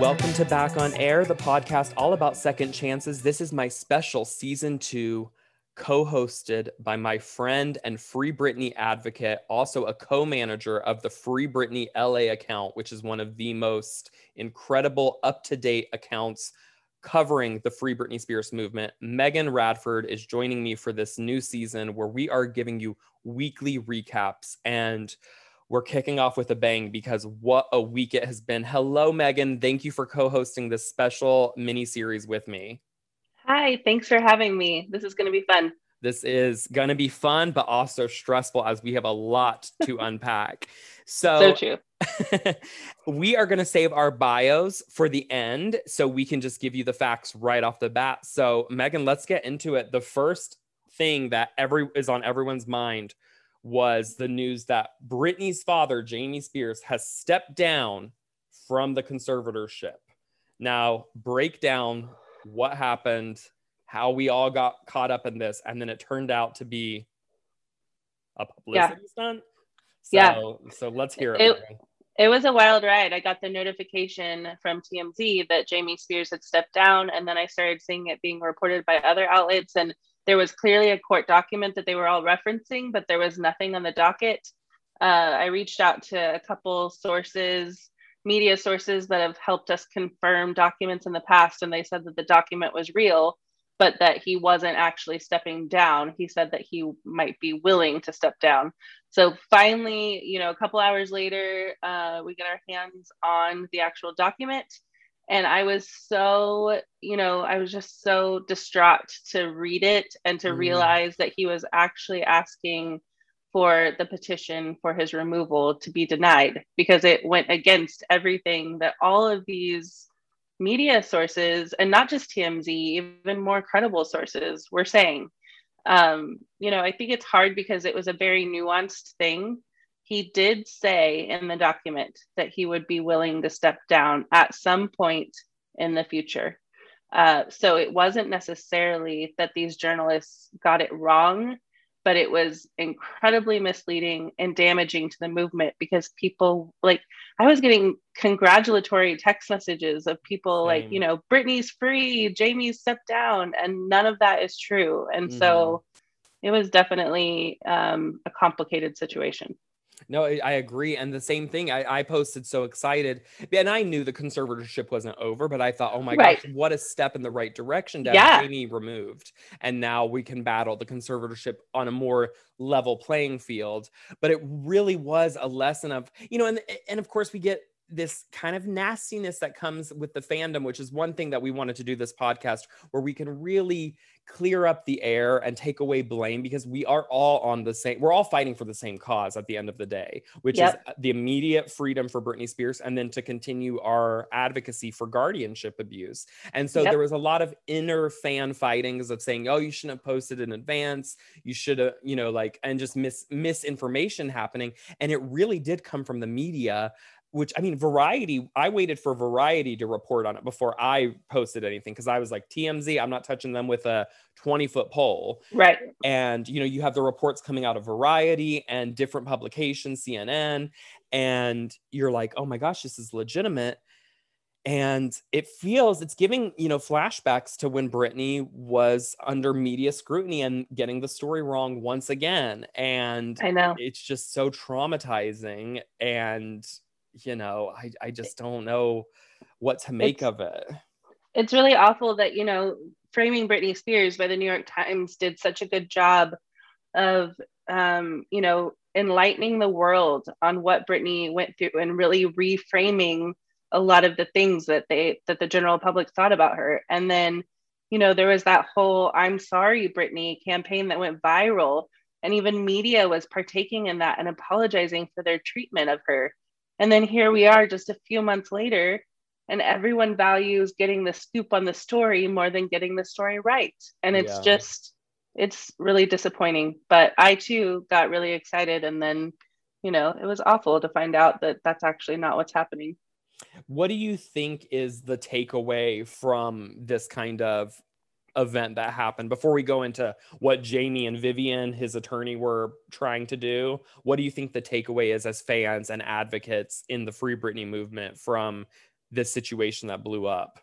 Welcome to Back on Air, the podcast all about second chances. This is my special season two, co hosted by my friend and Free Britney advocate, also a co manager of the Free Britney LA account, which is one of the most incredible, up to date accounts covering the Free Britney Spears movement. Megan Radford is joining me for this new season where we are giving you weekly recaps and we're kicking off with a bang because what a week it has been. Hello, Megan. Thank you for co hosting this special mini series with me. Hi, thanks for having me. This is going to be fun. This is going to be fun, but also stressful as we have a lot to unpack. So, so true. we are going to save our bios for the end so we can just give you the facts right off the bat. So, Megan, let's get into it. The first thing that every is on everyone's mind was the news that Britney's father, Jamie Spears, has stepped down from the conservatorship. Now, break down what happened, how we all got caught up in this, and then it turned out to be a publicity yeah. stunt. So, yeah. So let's hear it. it it was a wild ride. I got the notification from TMZ that Jamie Spears had stepped down, and then I started seeing it being reported by other outlets. And there was clearly a court document that they were all referencing, but there was nothing on the docket. Uh, I reached out to a couple sources, media sources that have helped us confirm documents in the past, and they said that the document was real, but that he wasn't actually stepping down. He said that he might be willing to step down. So finally, you know, a couple hours later, uh, we get our hands on the actual document and i was so you know i was just so distraught to read it and to mm. realize that he was actually asking for the petition for his removal to be denied because it went against everything that all of these media sources and not just TMZ even more credible sources were saying um, you know i think it's hard because it was a very nuanced thing he did say in the document that he would be willing to step down at some point in the future. Uh, so it wasn't necessarily that these journalists got it wrong, but it was incredibly misleading and damaging to the movement because people like I was getting congratulatory text messages of people Same. like, you know, Britney's free, Jamie's stepped down, and none of that is true. And mm-hmm. so it was definitely um, a complicated situation. No, I agree. And the same thing, I, I, posted so excited. And I knew the conservatorship wasn't over, but I thought, oh my right. gosh, what a step in the right direction to yeah. have Jamie removed. And now we can battle the conservatorship on a more level playing field. But it really was a lesson of, you know, and, and of course we get this kind of nastiness that comes with the fandom, which is one thing that we wanted to do this podcast where we can really clear up the air and take away blame because we are all on the same, we're all fighting for the same cause at the end of the day, which yep. is the immediate freedom for Britney Spears and then to continue our advocacy for guardianship abuse. And so yep. there was a lot of inner fan fightings of saying, oh, you shouldn't have posted in advance. You should have, you know, like, and just mis misinformation happening. And it really did come from the media which I mean, Variety, I waited for Variety to report on it before I posted anything because I was like, TMZ, I'm not touching them with a 20 foot pole. Right. And, you know, you have the reports coming out of Variety and different publications, CNN, and you're like, oh my gosh, this is legitimate. And it feels it's giving, you know, flashbacks to when Britney was under media scrutiny and getting the story wrong once again. And I know it's just so traumatizing. And you know, I, I just don't know what to make it's, of it. It's really awful that, you know, framing Britney Spears by the New York Times did such a good job of, um, you know, enlightening the world on what Britney went through and really reframing a lot of the things that they that the general public thought about her. And then, you know, there was that whole "I'm sorry, Britney" campaign that went viral, and even media was partaking in that and apologizing for their treatment of her. And then here we are just a few months later, and everyone values getting the scoop on the story more than getting the story right. And it's yeah. just, it's really disappointing. But I too got really excited. And then, you know, it was awful to find out that that's actually not what's happening. What do you think is the takeaway from this kind of event that happened before we go into what Jamie and Vivian, his attorney, were trying to do. What do you think the takeaway is as fans and advocates in the Free Britney movement from this situation that blew up?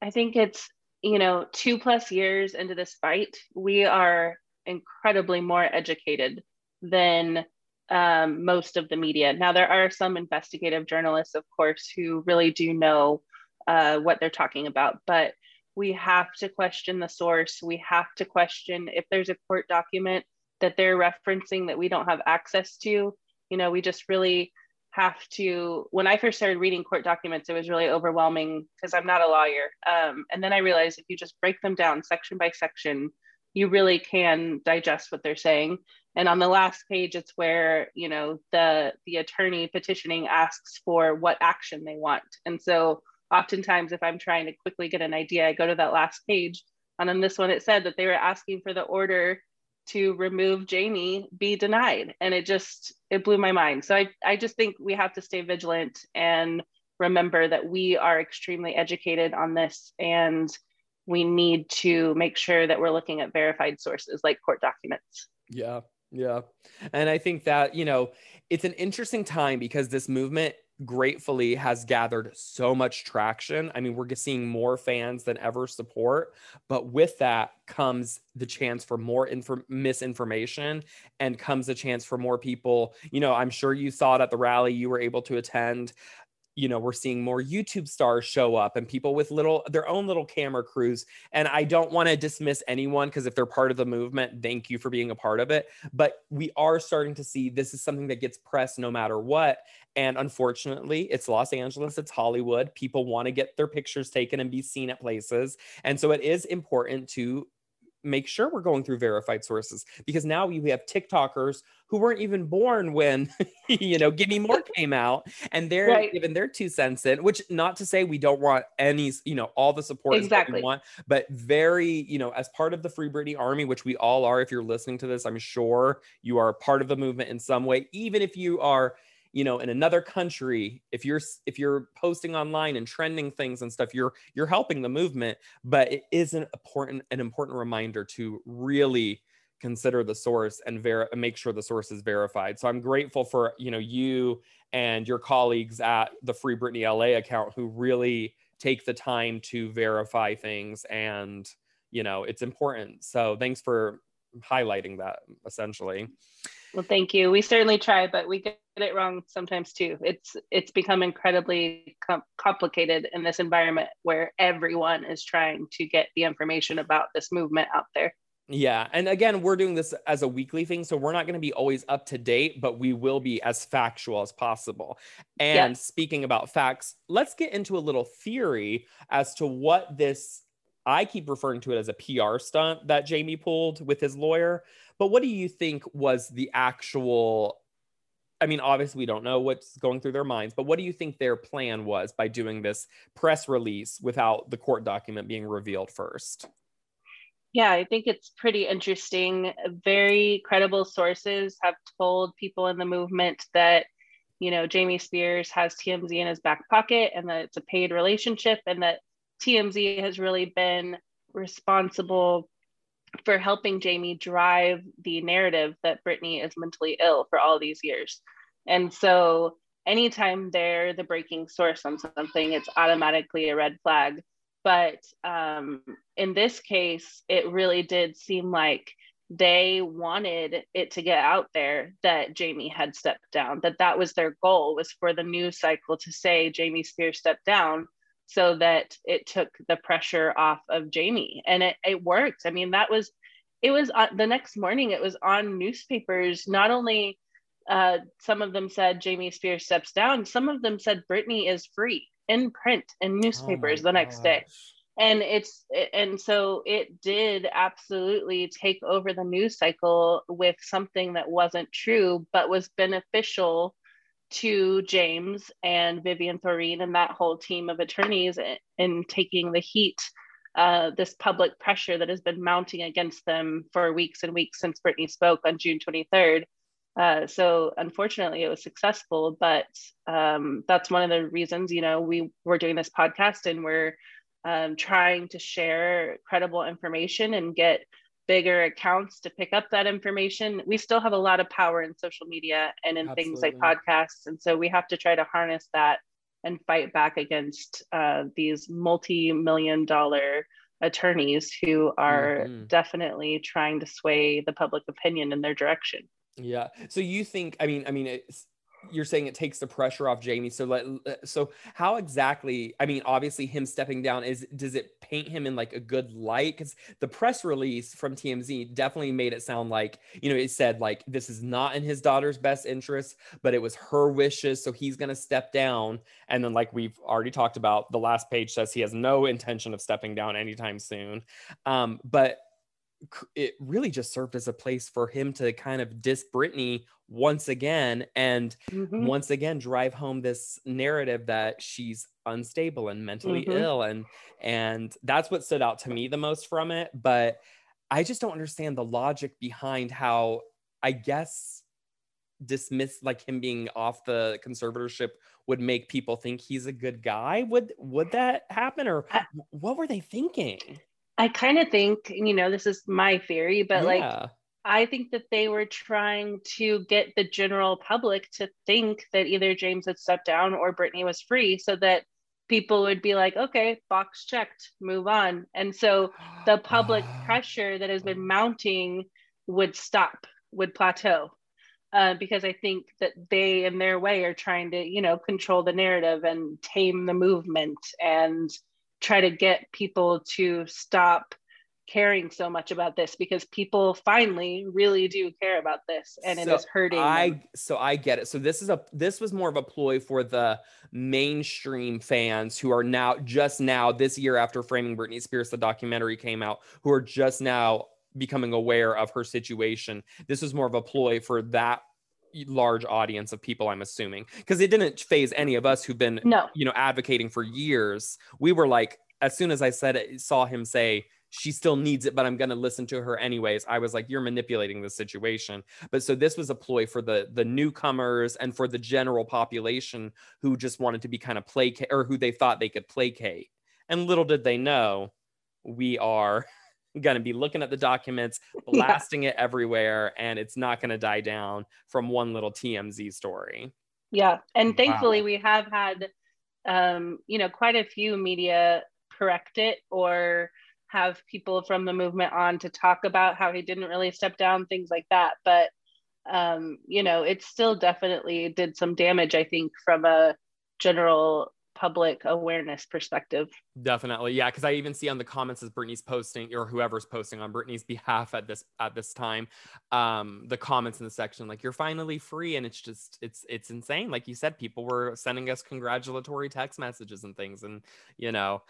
I think it's, you know, two plus years into this fight, we are incredibly more educated than um, most of the media. Now, there are some investigative journalists, of course, who really do know uh, what they're talking about, but we have to question the source. We have to question if there's a court document that they're referencing that we don't have access to. You know, we just really have to. When I first started reading court documents, it was really overwhelming because I'm not a lawyer. Um, and then I realized if you just break them down section by section, you really can digest what they're saying. And on the last page, it's where you know the the attorney petitioning asks for what action they want, and so oftentimes if i'm trying to quickly get an idea i go to that last page. And on this one it said that they were asking for the order to remove jamie be denied. And it just it blew my mind. So i, I just think we have to stay vigilant and remember that we are extremely educated on this and we need to make sure that we're looking at verified sources like court documents. Yeah yeah and i think that you know it's an interesting time because this movement gratefully has gathered so much traction. I mean, we're seeing more fans than ever support, but with that comes the chance for more inf- misinformation and comes a chance for more people. You know, I'm sure you saw it at the rally you were able to attend you know we're seeing more youtube stars show up and people with little their own little camera crews and i don't want to dismiss anyone because if they're part of the movement thank you for being a part of it but we are starting to see this is something that gets pressed no matter what and unfortunately it's los angeles it's hollywood people want to get their pictures taken and be seen at places and so it is important to make sure we're going through verified sources because now we have TikTokers who weren't even born when you know Gimme More came out and they're right. giving their two cents in which not to say we don't want any you know all the support exactly we want but very you know as part of the Free Britney army which we all are if you're listening to this I'm sure you are part of the movement in some way even if you are you know in another country if you're if you're posting online and trending things and stuff you're you're helping the movement but it is an important an important reminder to really consider the source and ver- make sure the source is verified. So i'm grateful for you know you and your colleagues at the free britney la account who really take the time to verify things and you know it's important. So thanks for highlighting that essentially well, thank you. We certainly try, but we get it wrong sometimes too. It's it's become incredibly com- complicated in this environment where everyone is trying to get the information about this movement out there. Yeah. And again, we're doing this as a weekly thing. So we're not going to be always up to date, but we will be as factual as possible. And yeah. speaking about facts, let's get into a little theory as to what this, I keep referring to it as a PR stunt that Jamie pulled with his lawyer. But what do you think was the actual? I mean, obviously, we don't know what's going through their minds, but what do you think their plan was by doing this press release without the court document being revealed first? Yeah, I think it's pretty interesting. Very credible sources have told people in the movement that, you know, Jamie Spears has TMZ in his back pocket and that it's a paid relationship and that TMZ has really been responsible for helping Jamie drive the narrative that Britney is mentally ill for all these years. And so anytime they're the breaking source on something, it's automatically a red flag. But um, in this case, it really did seem like they wanted it to get out there that Jamie had stepped down, that that was their goal was for the news cycle to say Jamie Spears stepped down so that it took the pressure off of Jamie. And it, it worked. I mean, that was, it was uh, the next morning, it was on newspapers. Not only uh, some of them said Jamie Spears steps down, some of them said Britney is free in print in newspapers oh the next gosh. day. And it's, and so it did absolutely take over the news cycle with something that wasn't true, but was beneficial to James and Vivian Thoreen and that whole team of attorneys in taking the heat, uh, this public pressure that has been mounting against them for weeks and weeks since Britney spoke on June 23rd. Uh, so unfortunately, it was successful, but um, that's one of the reasons, you know, we were doing this podcast and we're um, trying to share credible information and get bigger accounts to pick up that information. We still have a lot of power in social media and in Absolutely. things like podcasts. And so we have to try to harness that and fight back against uh, these multi million dollar attorneys who are mm-hmm. definitely trying to sway the public opinion in their direction. Yeah. So you think, I mean, I mean, it's, you're saying it takes the pressure off Jamie. So let so how exactly? I mean, obviously him stepping down is does it paint him in like a good light? Because the press release from TMZ definitely made it sound like you know it said like this is not in his daughter's best interest, but it was her wishes, so he's gonna step down. And then like we've already talked about, the last page says he has no intention of stepping down anytime soon. Um, but it really just served as a place for him to kind of diss Britney once again and mm-hmm. once again drive home this narrative that she's unstable and mentally mm-hmm. ill and and that's what stood out to me the most from it but I just don't understand the logic behind how I guess dismiss like him being off the conservatorship would make people think he's a good guy would would that happen or I, what were they thinking I kind of think, you know, this is my theory, but yeah. like I think that they were trying to get the general public to think that either James had stepped down or Britney was free so that people would be like, okay, box checked, move on. And so the public pressure that has been mounting would stop, would plateau. Uh, because I think that they, in their way, are trying to, you know, control the narrative and tame the movement and try to get people to stop caring so much about this because people finally really do care about this and so it is hurting i them. so i get it so this is a this was more of a ploy for the mainstream fans who are now just now this year after framing britney spears the documentary came out who are just now becoming aware of her situation this was more of a ploy for that large audience of people i'm assuming because it didn't phase any of us who've been no. you know advocating for years we were like as soon as i said it saw him say she still needs it, but I'm going to listen to her anyways. I was like, you're manipulating the situation. But so this was a ploy for the the newcomers and for the general population who just wanted to be kind of placate or who they thought they could placate. And little did they know, we are going to be looking at the documents, blasting yeah. it everywhere, and it's not going to die down from one little TMZ story. Yeah, and thankfully wow. we have had, um, you know, quite a few media correct it or have people from the movement on to talk about how he didn't really step down, things like that. But um, you know, it still definitely did some damage, I think, from a general public awareness perspective. Definitely. Yeah. Cause I even see on the comments as Britney's posting or whoever's posting on Britney's behalf at this at this time, um, the comments in the section, like you're finally free. And it's just it's it's insane. Like you said, people were sending us congratulatory text messages and things. And you know,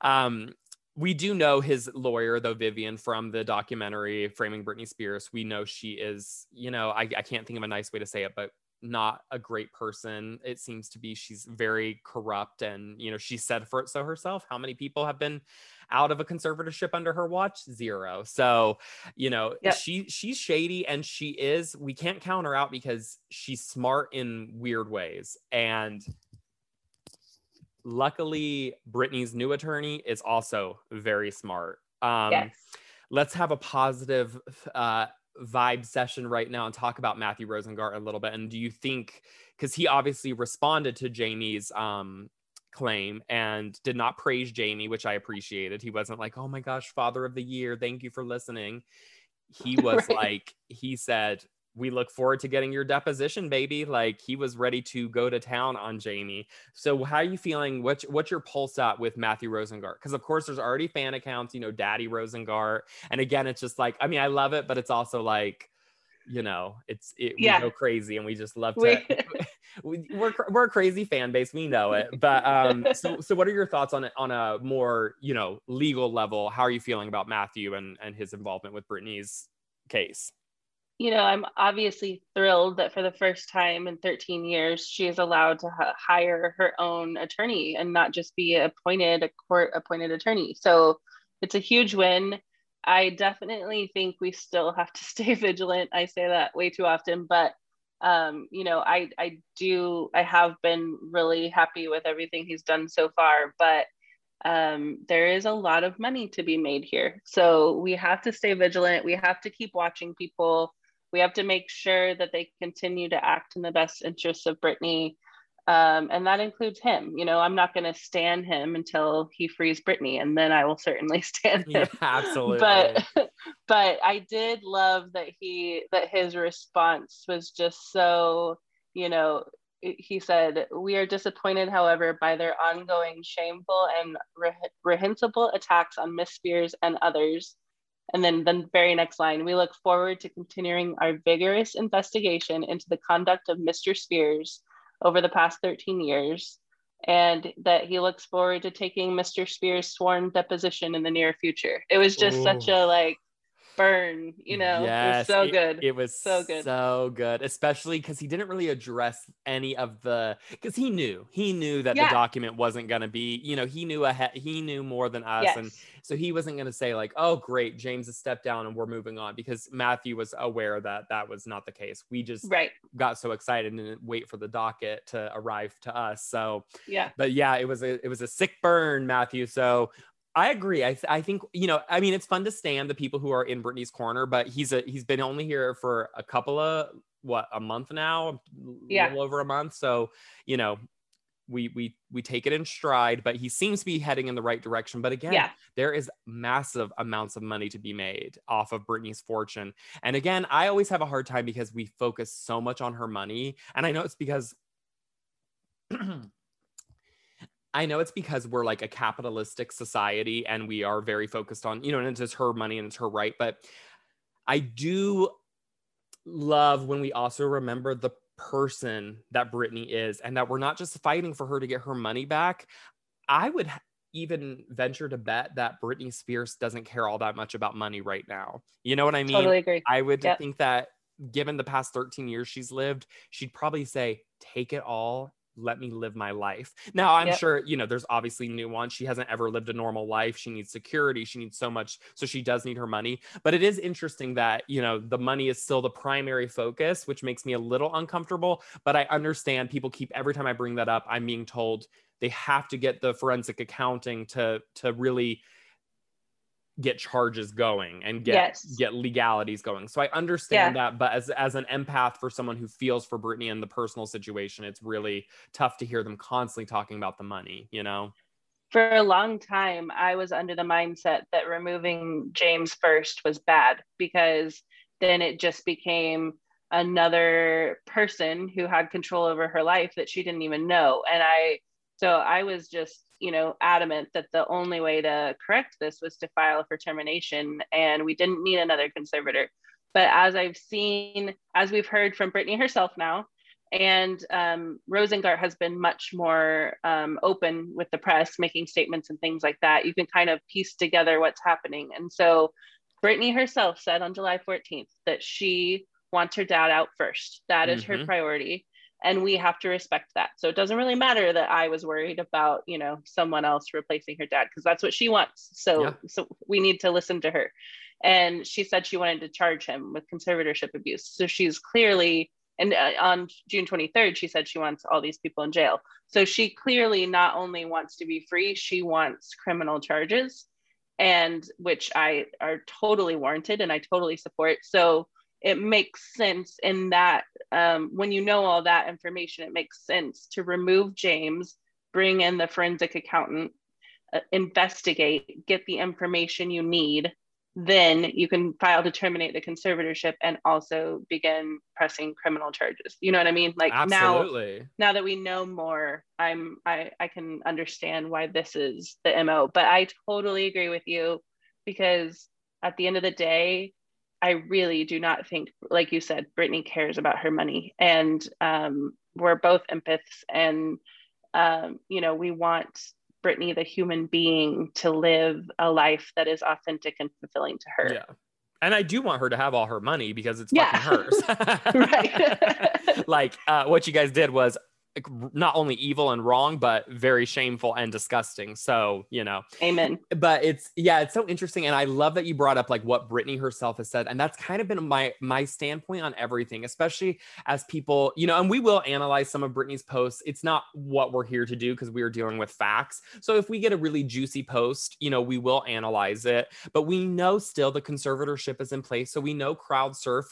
um, we do know his lawyer though vivian from the documentary framing britney spears we know she is you know I, I, can't think of a nice way to say it but not a great person it seems to be she's very corrupt and you know she said for it so herself how many people have been out of a conservatorship under her watch zero so you know yep. she she's shady and she is we can't count her out because she's smart in weird ways and luckily Britney's new attorney is also very smart. Um, yes. Let's have a positive uh, vibe session right now and talk about Matthew Rosengart a little bit. And do you think, because he obviously responded to Jamie's um, claim and did not praise Jamie, which I appreciated. He wasn't like, oh my gosh, father of the year, thank you for listening. He was right. like, he said, we look forward to getting your deposition, baby. Like he was ready to go to town on Jamie. So how are you feeling? What's what's your pulse at with Matthew Rosengart? Because of course there's already fan accounts, you know, Daddy Rosengart. And again, it's just like, I mean, I love it, but it's also like, you know, it's it, yeah. we go crazy and we just love to. we, we're we're a crazy fan base, we know it. But um, so so what are your thoughts on it on a more you know legal level? How are you feeling about Matthew and and his involvement with Britney's case? You know, I'm obviously thrilled that for the first time in 13 years, she is allowed to ha- hire her own attorney and not just be appointed a court appointed attorney. So it's a huge win. I definitely think we still have to stay vigilant. I say that way too often, but um, you know, I I do I have been really happy with everything he's done so far, but um, there is a lot of money to be made here. So we have to stay vigilant. We have to keep watching people. We have to make sure that they continue to act in the best interests of Britney. Um, and that includes him. You know, I'm not going to stand him until he frees Britney, and then I will certainly stand him. Yeah, absolutely. But, but I did love that he that his response was just so, you know, he said, We are disappointed, however, by their ongoing shameful and reprehensible attacks on Miss Spears and others. And then the very next line, we look forward to continuing our vigorous investigation into the conduct of Mr. Spears over the past 13 years, and that he looks forward to taking Mr. Spears' sworn deposition in the near future. It was just Ooh. such a like burn you know yes, it was so it, good it was so good so good especially because he didn't really address any of the because he knew he knew that yeah. the document wasn't going to be you know he knew ahead he knew more than us yes. and so he wasn't going to say like oh great james has stepped down and we're moving on because matthew was aware that that was not the case we just right got so excited and wait for the docket to arrive to us so yeah but yeah it was a it was a sick burn matthew so I agree. I, th- I think you know. I mean, it's fun to stand the people who are in Britney's corner, but he's a he's been only here for a couple of what a month now, yeah, a little over a month. So you know, we we we take it in stride. But he seems to be heading in the right direction. But again, yeah. there is massive amounts of money to be made off of Britney's fortune. And again, I always have a hard time because we focus so much on her money, and I know it's because. I know it's because we're like a capitalistic society and we are very focused on, you know, and it's just her money and it's her right. But I do love when we also remember the person that Britney is and that we're not just fighting for her to get her money back. I would even venture to bet that Britney Spears doesn't care all that much about money right now. You know what I mean? Totally agree. I would yep. think that given the past 13 years she's lived, she'd probably say, take it all let me live my life. Now, I'm yep. sure, you know, there's obviously nuance. She hasn't ever lived a normal life. She needs security. She needs so much. So she does need her money. But it is interesting that, you know, the money is still the primary focus, which makes me a little uncomfortable. But I understand people keep, every time I bring that up, I'm being told they have to get the forensic accounting to, to really get charges going and get yes. get legalities going. So I understand yeah. that, but as as an empath for someone who feels for Britney and the personal situation, it's really tough to hear them constantly talking about the money, you know. For a long time, I was under the mindset that removing James first was bad because then it just became another person who had control over her life that she didn't even know. And I so I was just you know, adamant that the only way to correct this was to file for termination and we didn't need another conservator. But as I've seen, as we've heard from Britney herself now, and um, Rosengart has been much more um, open with the press, making statements and things like that. You can kind of piece together what's happening. And so Britney herself said on July 14th that she wants her dad out first. That is mm-hmm. her priority and we have to respect that. So it doesn't really matter that i was worried about you know someone else replacing her dad because that's what she wants. So yeah. so we need to listen to her. And she said she wanted to charge him with conservatorship abuse. So she's clearly and uh, on june 23rd she said she wants all these people in jail. So she clearly not only wants to be free she wants criminal charges and which i are totally warranted and i totally support. So it makes sense in that um, when you know all that information, it makes sense to remove James, bring in the forensic accountant, uh, investigate, get the information you need. Then you can file to terminate the conservatorship and also begin pressing criminal charges. You know what I mean? Like Absolutely. now, now that we know more, I'm I I can understand why this is the mo. But I totally agree with you because at the end of the day, I really do not think, like you said, Britney cares about her money. And um, we're both empaths. And, um, you know, we want Britney, the human being, to live a life that is authentic and fulfilling to her. Yeah. And I do want her to have all her money because it's yeah. fucking hers. right. like uh, what you guys did was not only evil and wrong, but very shameful and disgusting. So, you know, amen. But it's, yeah, it's so interesting. And I love that you brought up like what britney herself has said. And that's kind of been my, my standpoint on everything, especially as people, you know, and we will analyze some of britney's posts. It's not what we're here to do because we are dealing with facts. So if we get a really juicy post, you know, we will analyze it. But we know still the conservatorship is in place. So we know CrowdSurf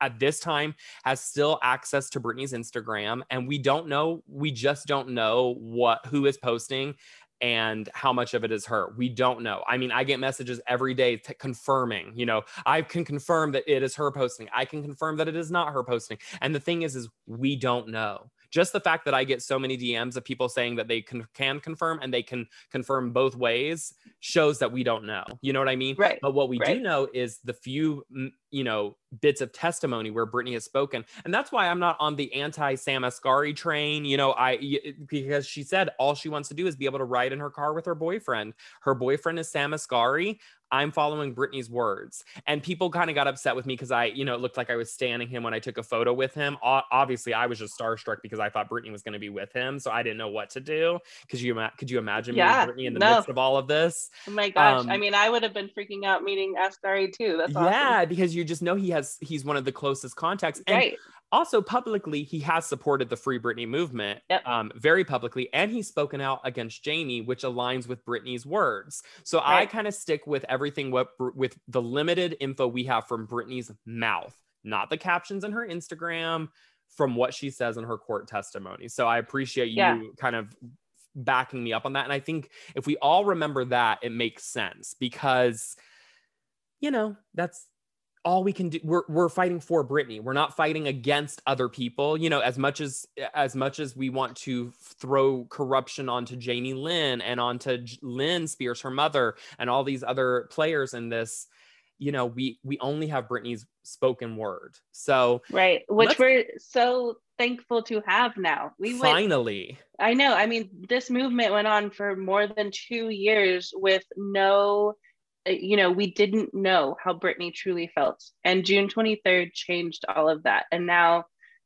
at this time has still access to Britney's Instagram and we don't know we just don't know what who is posting and how much of it is her. We don't know. I mean, I get messages every day t- confirming, you know, I can confirm that it is her posting. I can confirm that it is not her posting. And the thing is is we don't know just the fact that I get so many DMs of people saying that they can, can confirm and they can confirm both ways shows that we don't know. You know what I mean? Right. But what we right. do know is the few, you know, bits of testimony where Britney has spoken. And that's why I'm not on the anti Sam Asghari train. You know, I, because she said all she wants to do is be able to ride in her car with her boyfriend. Her boyfriend is Sam Asghari. I'm following Britney's words. And people kind of got upset with me because I, you know, it looked like I was standing him when I took a photo with him. Obviously, I was just starstruck because I thought Britney was going to be with him. So I didn't know what to do. Could you, could you imagine yeah, me Britney in the no. midst of all of this? Oh my gosh. Um, I mean, I would have been freaking out meeting Asghari too. That's awesome. Yeah, because you just know he has, he's one of the closest contacts. And right also publicly he has supported the free britney movement yep. um, very publicly and he's spoken out against jamie which aligns with britney's words so right. i kind of stick with everything what with the limited info we have from britney's mouth not the captions in her instagram from what she says in her court testimony so i appreciate you yeah. kind of backing me up on that and i think if we all remember that it makes sense because you know that's all we can do we're, we're fighting for britney We're not fighting against other people. You know, as much as as much as we want to throw corruption onto Jamie Lynn and onto Lynn Spears, her mother, and all these other players in this, you know, we we only have britney's spoken word. So right, which we're so thankful to have now. We finally. Went, I know. I mean, this movement went on for more than two years with no Uh, you know, we didn't know how Britney truly felt. And June 23rd changed all of that. And now,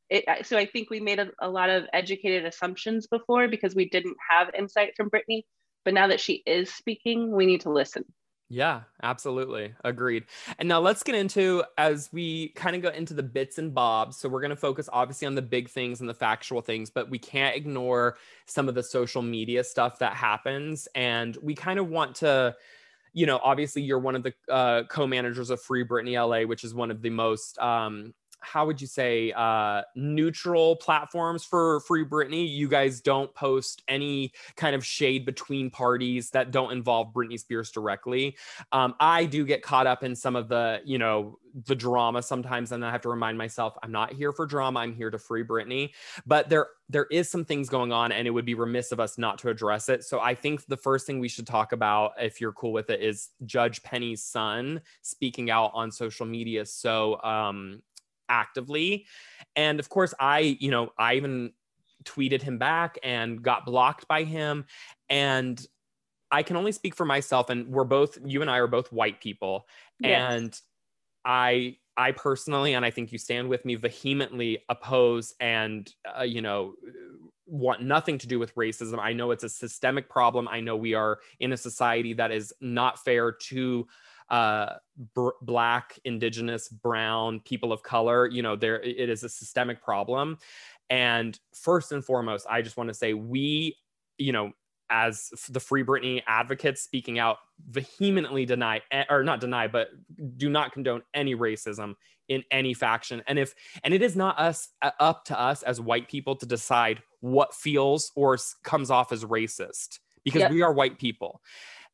it, so I think we made a, a lot of educated assumptions before because we didn't have insight from Britney. But now that she is speaking, we need to listen. Yeah, absolutely. Agreed. And now let's get into as we kind of go into the bits and bobs. So we're going to focus obviously on the big things and the factual things, but we can't ignore some of the social media stuff that happens. And we kind of want to you know, obviously you're one of the uh, co-managers of Free Britney LA, which is one of the most um, how would you say uh, neutral platforms for Free Britney. You guys don't post any kind of shade between parties that don't involve Britney Spears directly. Um, I do get caught up in some of the, you know, the drama sometimes, and I have to remind myself I'm not here for drama. I'm here to free Britney. But there there is some things going on, and it would be remiss of us not to address it. So I think the first thing we should talk about, if you're cool with it, is Judge Penny's son speaking out on social media. So um, actively. And of course, I, you know, I even tweeted him back and got blocked by him. And I can only speak for myself. And we're both, you and I are both white people. Yes. And I, I personally, and I think you stand with me, vehemently oppose and, uh, you know, want nothing to do with racism. I know it's a systemic problem. I know we are in a society that is not fair to uh, br- black, indigenous, brown, people of color. You know, there it is a systemic problem. And first and foremost, I just want to say we, you know, as the Free Britney advocates speaking out, vehemently deny or not deny, but do not condone any racism in any faction. And if and it is not us uh, up to us as white people to decide what feels or comes off as racist because yep. we are white people.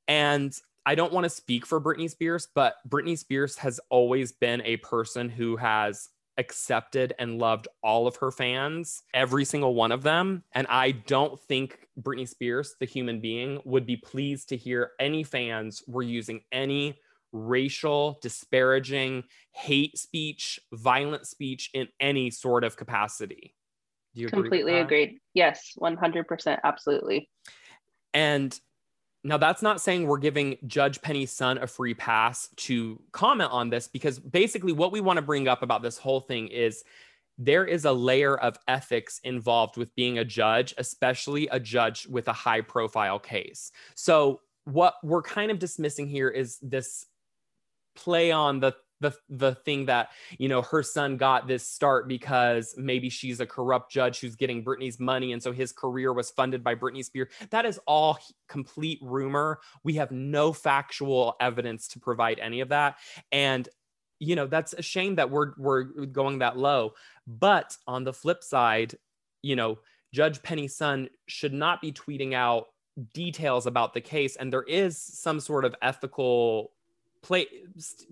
And I don't want to speak for Britney Spears, but Britney Spears has always been a person who has accepted and loved all of her fans, every single one of them. And I don't think Britney Spears, the human being, would be pleased to hear any fans were using any racial, disparaging, hate speech, violent speech in any sort of capacity. Do you completely agree agreed? Yes, 100%. Absolutely. And now, that's not saying we're giving Judge Penny's son a free pass to comment on this, because basically, what we want to bring up about this whole thing is there is a layer of ethics involved with being a judge, especially a judge with a high profile case. So, what we're kind of dismissing here is this play on the the the thing that you know her son got this start because maybe she's a corrupt judge who's getting Britney's money and so his career was funded by Britney Spears. That is all complete rumor. We have no factual evidence to provide any of that and you know that's a shame that we're we're going that low. But on the flip side, you know, Judge Penny's son should not be tweeting out details about the case and there is some sort of ethical play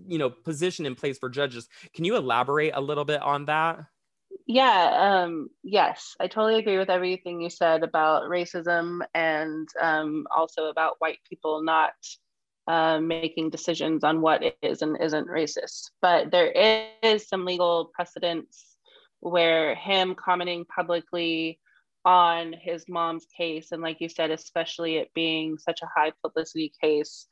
you know position in place for judges. Can you elaborate a little bit on that? Yeah um yes i totally agree with everything you said about racism and um also about white people not uh, making decisions on what is and isn't racist. But there is some legal precedence where him commenting publicly on his mom's case and like you said especially it being such a high publicity case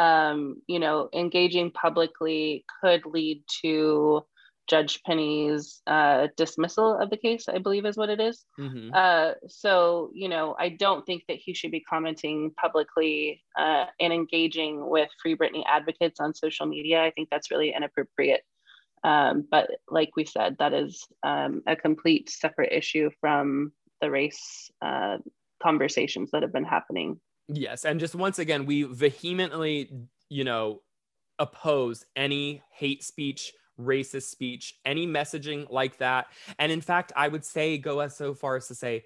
um, you know, engaging publicly could lead to Judge Penny's uh, dismissal of the case, I believe is what it is. Mm-hmm. Uh, so, you know, I don't think that he should be commenting publicly uh, and engaging with Free Britney advocates on social media. I think that's really inappropriate. Um, but like we said, that is um, a complete separate issue from the race uh, conversations that have been happening Yes. And just once again, we vehemently, you know, oppose any hate speech, racist speech, any messaging like that. And in fact, I would say go as so far as to say,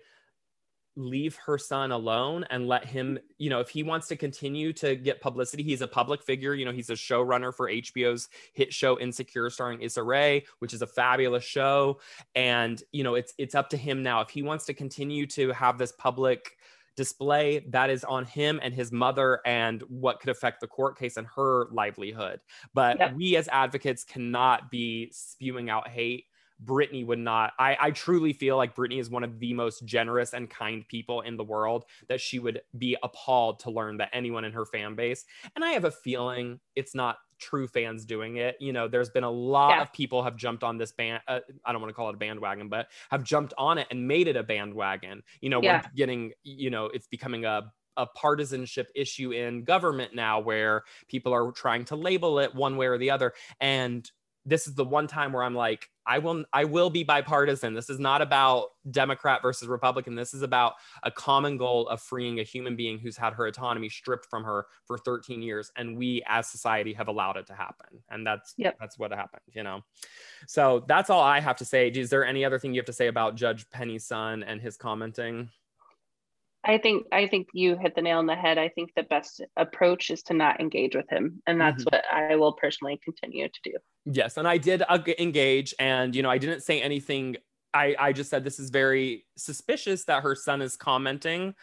leave her son alone and let him, you know, if he wants to continue to get publicity, he's a public figure. You know, he's a showrunner for HBO's hit show Insecure starring Issa Rae, which is a fabulous show. And, you know, it's it's up to him now. If he wants to continue to have this public display that is on him and his mother and what could affect the court case and her livelihood. But yep. we as advocates cannot be spewing out hate. Britney would not. I, I truly feel like Britney is one of the most generous and kind people in the world, that she would be appalled to learn that anyone in her fan base, and I have a feeling it's not true fans doing it. You know, there's been a lot yeah. of people have jumped on this band. Uh, I don't want to call it a bandwagon, but have jumped on it and made it a bandwagon. You know, yeah. we're getting, you know, it's becoming a a partisanship issue in government now where people are trying to label it one way or the other. And this is the one time where I'm like, I will I will be bipartisan. This is not about Democrat versus Republican. This is about a common goal of freeing a human being who's had her autonomy stripped from her for 13 years and we as society have allowed it to happen. And that's yep. that's what happened, you know. So that's all I have to say. Is there any other thing you have to say about Judge Penny's son and his commenting? I think I think you hit the nail on the head. I think the best approach is to not engage with him, and that's mm-hmm. what I will personally continue to do. Yes, and I did uh, engage, and you know, I didn't say anything. I I just said this is very suspicious that her son is commenting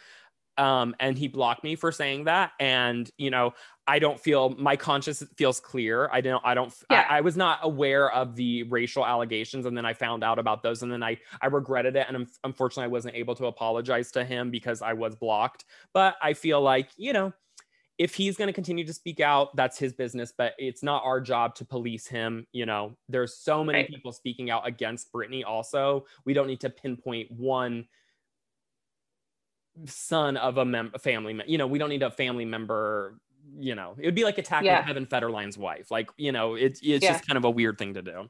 um, and he blocked me for saying that. And you know, I don't feel my conscience feels clear. I don't. I don't. Yeah. I, I, was not aware of the racial allegations, and then I found out about those, and then I I regretted it, and unfortunately, I wasn't able to apologize to him because I was blocked. But I feel like you know. If he's going to continue to speak out, that's his business, but it's not our job to police him. You know, there's so many right. people speaking out against Britney, also. We don't need to pinpoint one son of a, mem- a family member. You know, we don't need a family member. You know, it would be like attacking yeah. Kevin Federline's wife. Like, you know, it's it's yeah. just kind of a weird thing to do.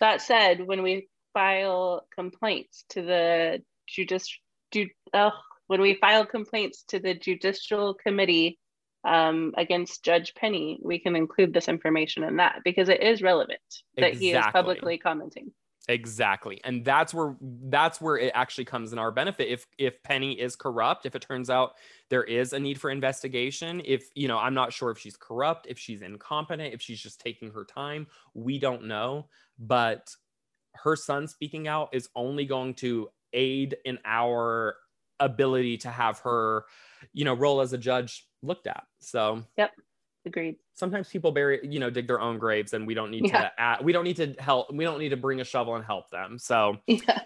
That said, when we file complaints to the judici- ju- oh, when we file complaints to the judicial committee um, against Judge Penny, we can include this information in that because it is relevant that exactly. he is publicly commenting. Exactly. And that's where that's where it actually comes in our benefit. If if Penny is corrupt, if it turns out there is a need for investigation, if you know, I'm not sure if she's corrupt, if she's incompetent, if she's just taking her time, we don't know, but her son speaking out is only going to aid in our ability to have her, you know, role as a judge looked at. So, yep. Agreed. Sometimes people bury, you know, dig their own graves, and we don't need yeah. to. Add, we don't need to help. We don't need to bring a shovel and help them. So, yeah.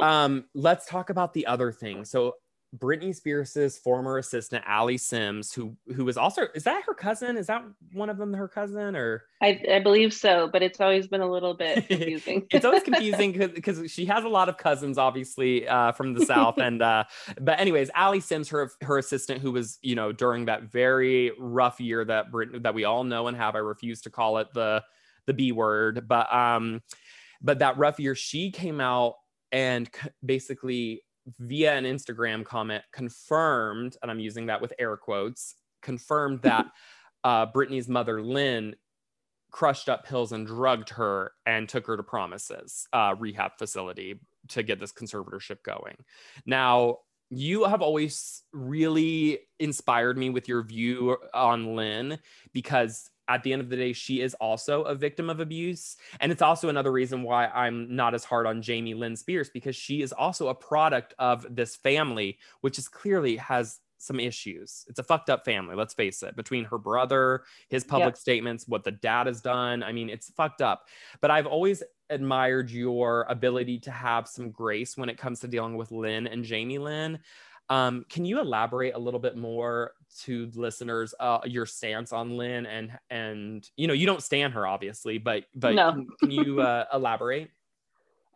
um, let's talk about the other thing. So, Britney Spears's former assistant Alli Sims, who who was also is that her cousin? Is that one of them her cousin or? I, I believe so, but it's always been a little bit confusing. it's always confusing because she has a lot of cousins, obviously, uh, from the south, and uh, but anyways, Alli Sims, her her assistant, who was you know during that very rough year that Brit- that we all know and have. I refuse to call it the the B word, but um, but that rough year, she came out and basically via an Instagram comment confirmed, and I'm using that with air quotes, confirmed that uh, Britney's mother, Lynn, crushed up pills and drugged her and took her to Promises uh, rehab facility to get this conservatorship going. Now, you have always really inspired me with your view on Lynn because at the end of the day, she is also a victim of abuse. And it's also another reason why I'm not as hard on Jamie Lynn Spears because she is also a product of this family, which is clearly has some issues. It's a fucked up family, let's face it, between her brother, his public yep. statements, what the dad has done. I mean, it's fucked up. But I've always admired your ability to have some grace when it comes to dealing with Lynn and Jamie Lynn. Um, can you elaborate a little bit more to listeners uh, your stance on Lynn and and you know you don't stand her obviously, but but no. can, can, you uh, elaborate?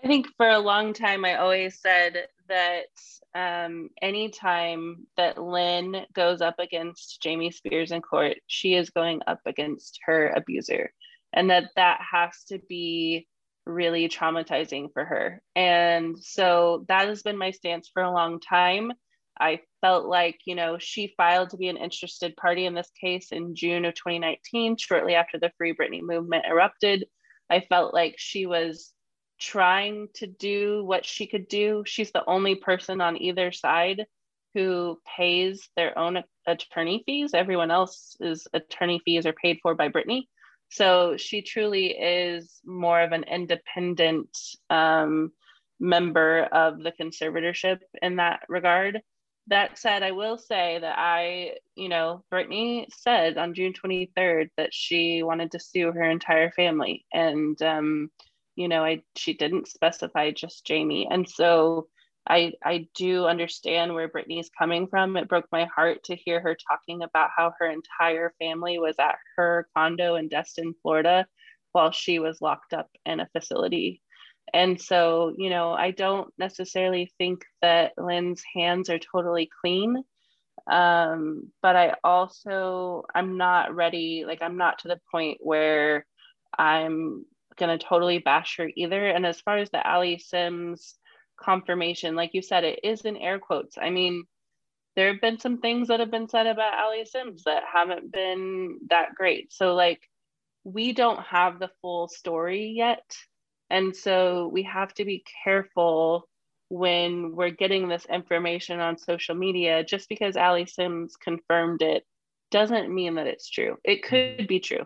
I think for a long time I always said that um, anytime that Lynn goes up against Jamie Spears in court, she is going up against her abuser, and that that has to be really traumatizing for her. And so that has been my stance for a long time. I felt like, you know, she filed to be an interested party in this case in June of 2019, shortly after the Free Britney movement erupted. I felt like she was trying to do what she could do. She's the only person on either side who pays their own attorney fees. Everyone else's attorney fees are paid for by Britney. So she truly is more of an independent um, member of the conservatorship in that regard that said, I will say that I, you know, Britney said on June 23rd that she wanted to sue her entire family. And, um, you know, I, she didn't specify just Jamie. And so I, I do understand where Britney's coming from. It broke my heart to hear her talking about how her entire family was at her condo in Destin, Florida, while she was locked up in a facility and so, you know, I don't necessarily think that Lynn's hands are totally clean. Um, but I also, I'm not ready, like, I'm not to the point where I'm going to totally bash her either. And as far as the Alli Sims confirmation, like you said, it is in air quotes. I mean, there have been some things that have been said about Alli Sims that haven't been that great. So, like, we don't have the full story yet. And so we have to be careful when we're getting this information on social media. Just because Alli Sims confirmed it doesn't mean that it's true. It could be true.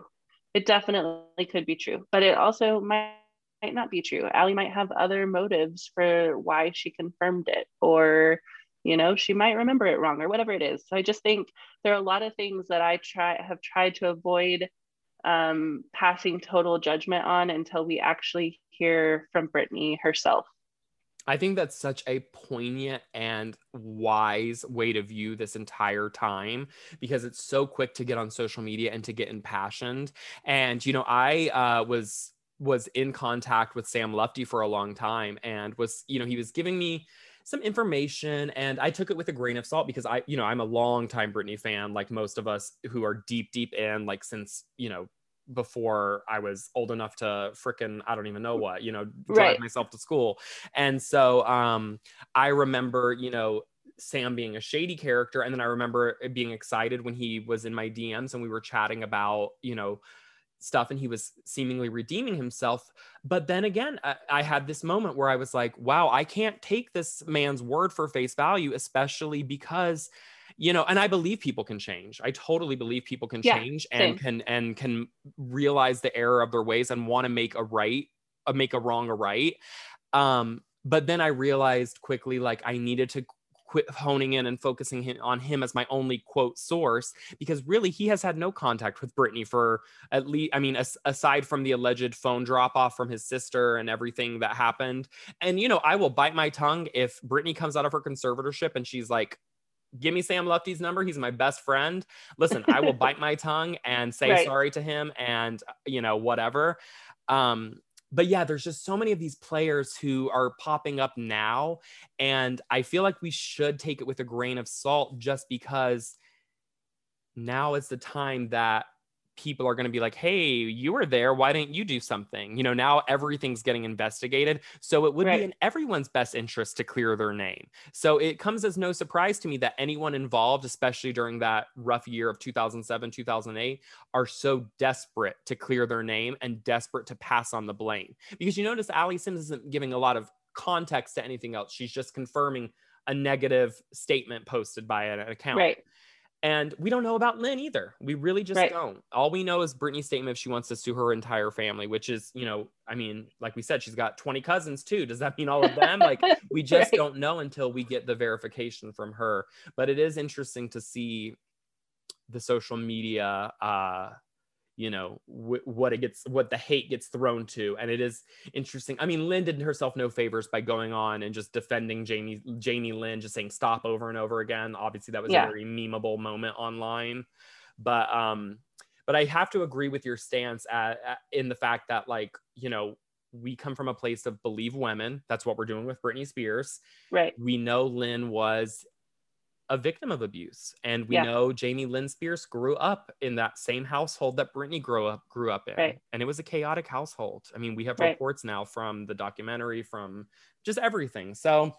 It definitely could be true, but it also might, might not be true. Allie might have other motives for why she confirmed it, or you know she might remember it wrong or whatever it is so i just think there are a lot of things that i try have tried to avoid um, passing total judgment on until we actually hear from Britney herself. I think that's such a poignant and wise way to view this entire time because it's so quick to get on social media and to get impassioned. And you know, I uh, was was in contact with Sam Lutfi for a long time and was, you know, he was giving me some information and I took it with a grain of salt because I, you know, I'm a long time Britney fan, like most of us who are deep, deep in, like since, you know, before I was old enough to fricking I don't even know what, you know, drive right. myself to school. And so um I remember, you know, Sam being a shady character and then I remember being excited when he was in my DMs and we were chatting about, you know, stuff and he was seemingly redeeming himself. But then again, I, I, had this moment where I was like, wow, I can't take this man's word for face value, especially because you know and i believe people can change i totally believe people can yeah, change and same. can and can realize the error of their ways and want to make a right uh, make a wrong a right um but then i realized quickly like i needed to quit honing in and focusing on him as my only quote source because really he has had no contact with Britney for at least, I mean, as, aside from the alleged phone drop off from his sister and everything that happened. And, you know, I will bite my tongue if Britney comes out of her conservatorship and she's like, give me Sam Lutfi's number. He's my best friend. Listen, I will bite my tongue and say right. sorry to him and, you know, whatever. Um, but yeah, there's just so many of these players who are popping up now. And I feel like we should take it with a grain of salt just because now is the time that people are going to be like, hey, you were there. Why didn't you do something? You know, now everything's getting investigated. So it would right. be in everyone's best interest to clear their name. So it comes as no surprise to me that anyone involved, especially during that rough year of 2007, 2008, are so desperate to clear their name and desperate to pass on the blame. Because you notice Alli Sims isn't giving a lot of context to anything else. She's just confirming a negative statement posted by an account. Right. And we don't know about Lynn either. We really just right. don't. All we know is Britney's statement if she wants to sue her entire family, which is, you know, I mean, like we said, she's got 20 cousins too. Does that mean all of them? like we just right. don't know until we get the verification from her. But it is interesting to see the social media uh you know w- what it gets what the hate gets thrown to and it is interesting. I mean lynn did herself no favors by going on and just defending jamie jamie lynn just saying stop over and over again. Obviously that was yeah. a very memeable moment online. But um but i have to agree with your stance at, at, in the fact that like you know we come from a place of believe women. That's what we're doing with britney spears. Right. We know lynn was a victim of abuse. And we yeah. know Jamie Lynn Spears grew up in that same household that Britney grew up grew up in. Right. And it was a chaotic household. I mean, we have right. reports now from the documentary, from just everything. So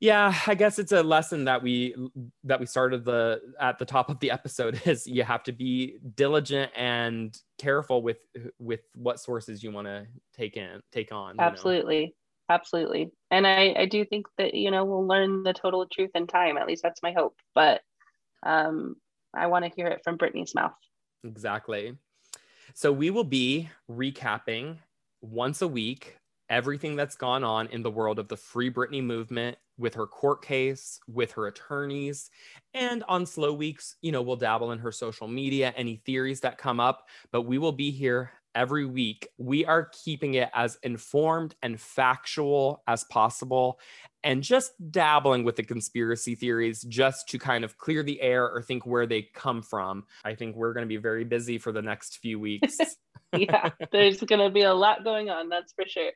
yeah, I guess it's a lesson that we that we started the at the top of the episode is you have to be diligent and careful with with what sources you want to take in take on. Absolutely. know? Absolutely. And i i do think that you know we'll learn the total truth in time. At least that's my hope. But um i want to hear it from britney's mouth. Exactly. So we will be recapping once a week everything that's gone on in the world of the free britney movement with her court case with her attorneys and on slow weeks you know we'll dabble in her social media any theories that come up but we will be here every week, we are keeping it as informed and factual as possible and just dabbling with the conspiracy theories just to kind of clear the air or think where they come from. I think we're going to be very busy for the next few weeks. yeah, there's going to be a lot going on, that's for sure.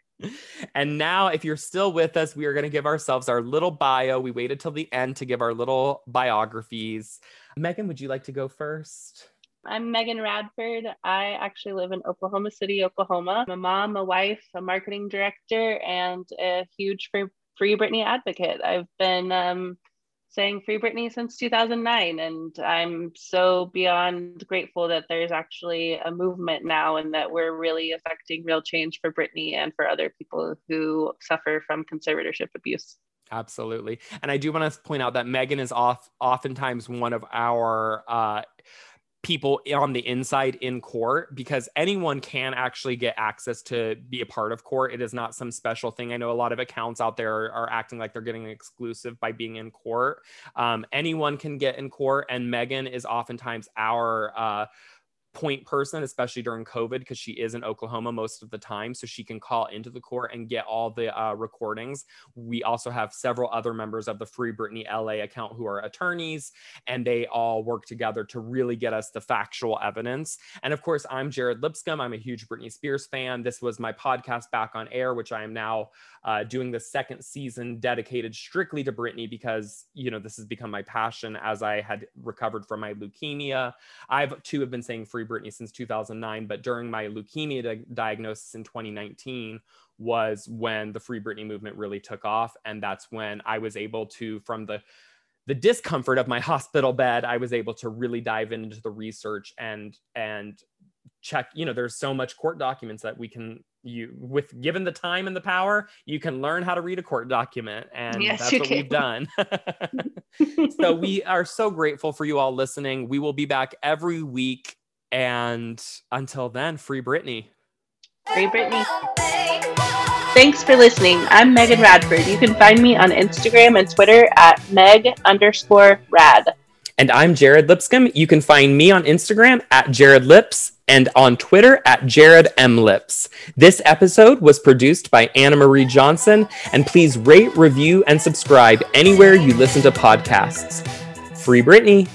And now, if you're still with us, we are going to give ourselves our little bio. We waited till the end to give our little biographies. Megan, would you like to go first? I'm Megan Radford. I actually live in Oklahoma City, Oklahoma. I'm a mom, a wife, a marketing director, and a huge free, free Britney advocate. I've been um, saying Free Britney since 2009, and I'm so beyond grateful that there's actually a movement now and that we're really affecting real change for Britney and for other people who suffer from conservatorship abuse. Absolutely. And I do want to point out that Megan is off oftentimes one of our uh, people on the inside in court because anyone can actually get access to be a part of court. It is not some special thing. I know a lot of accounts out there are, are acting like they're getting exclusive by being in court. Um, anyone can get in court, and Megan is oftentimes our uh, point person, especially during COVID, because she is in Oklahoma most of the time. So she can call into the court and get all the uh, recordings. We also have several other members of the Free Britney LA account who are attorneys, and they all work together to really get us the factual evidence. And of course, I'm Jared Lipscomb. I'm a huge Britney Spears fan. This was my podcast back on air, which I am now uh, doing the second season dedicated strictly to Britney because, you know, this has become my passion as I had recovered from my leukemia. I've too have been saying Free Britney since 2009, but during my leukemia di- diagnosis in 2019 was when the Free Britney movement really took off. And that's when I was able to, from the the discomfort of my hospital bed i was able to really dive into the research and and check you know there's so much court documents that we can you with given the time and the power you can learn how to read a court document and yes, that's what can. we've done so we are so grateful for you all listening we will be back every week and until then free britney free britney Thanks for listening. I'm Megan Radford. You can find me on Instagram and Twitter at Meg underscore rad. And I'm Jared Lipscomb. You can find me on Instagram at Jared Lips and on Twitter at Jared M. Lips. This episode was produced by Anna Marie Johnson. And please rate, review, and subscribe anywhere you listen to podcasts. Free Britney.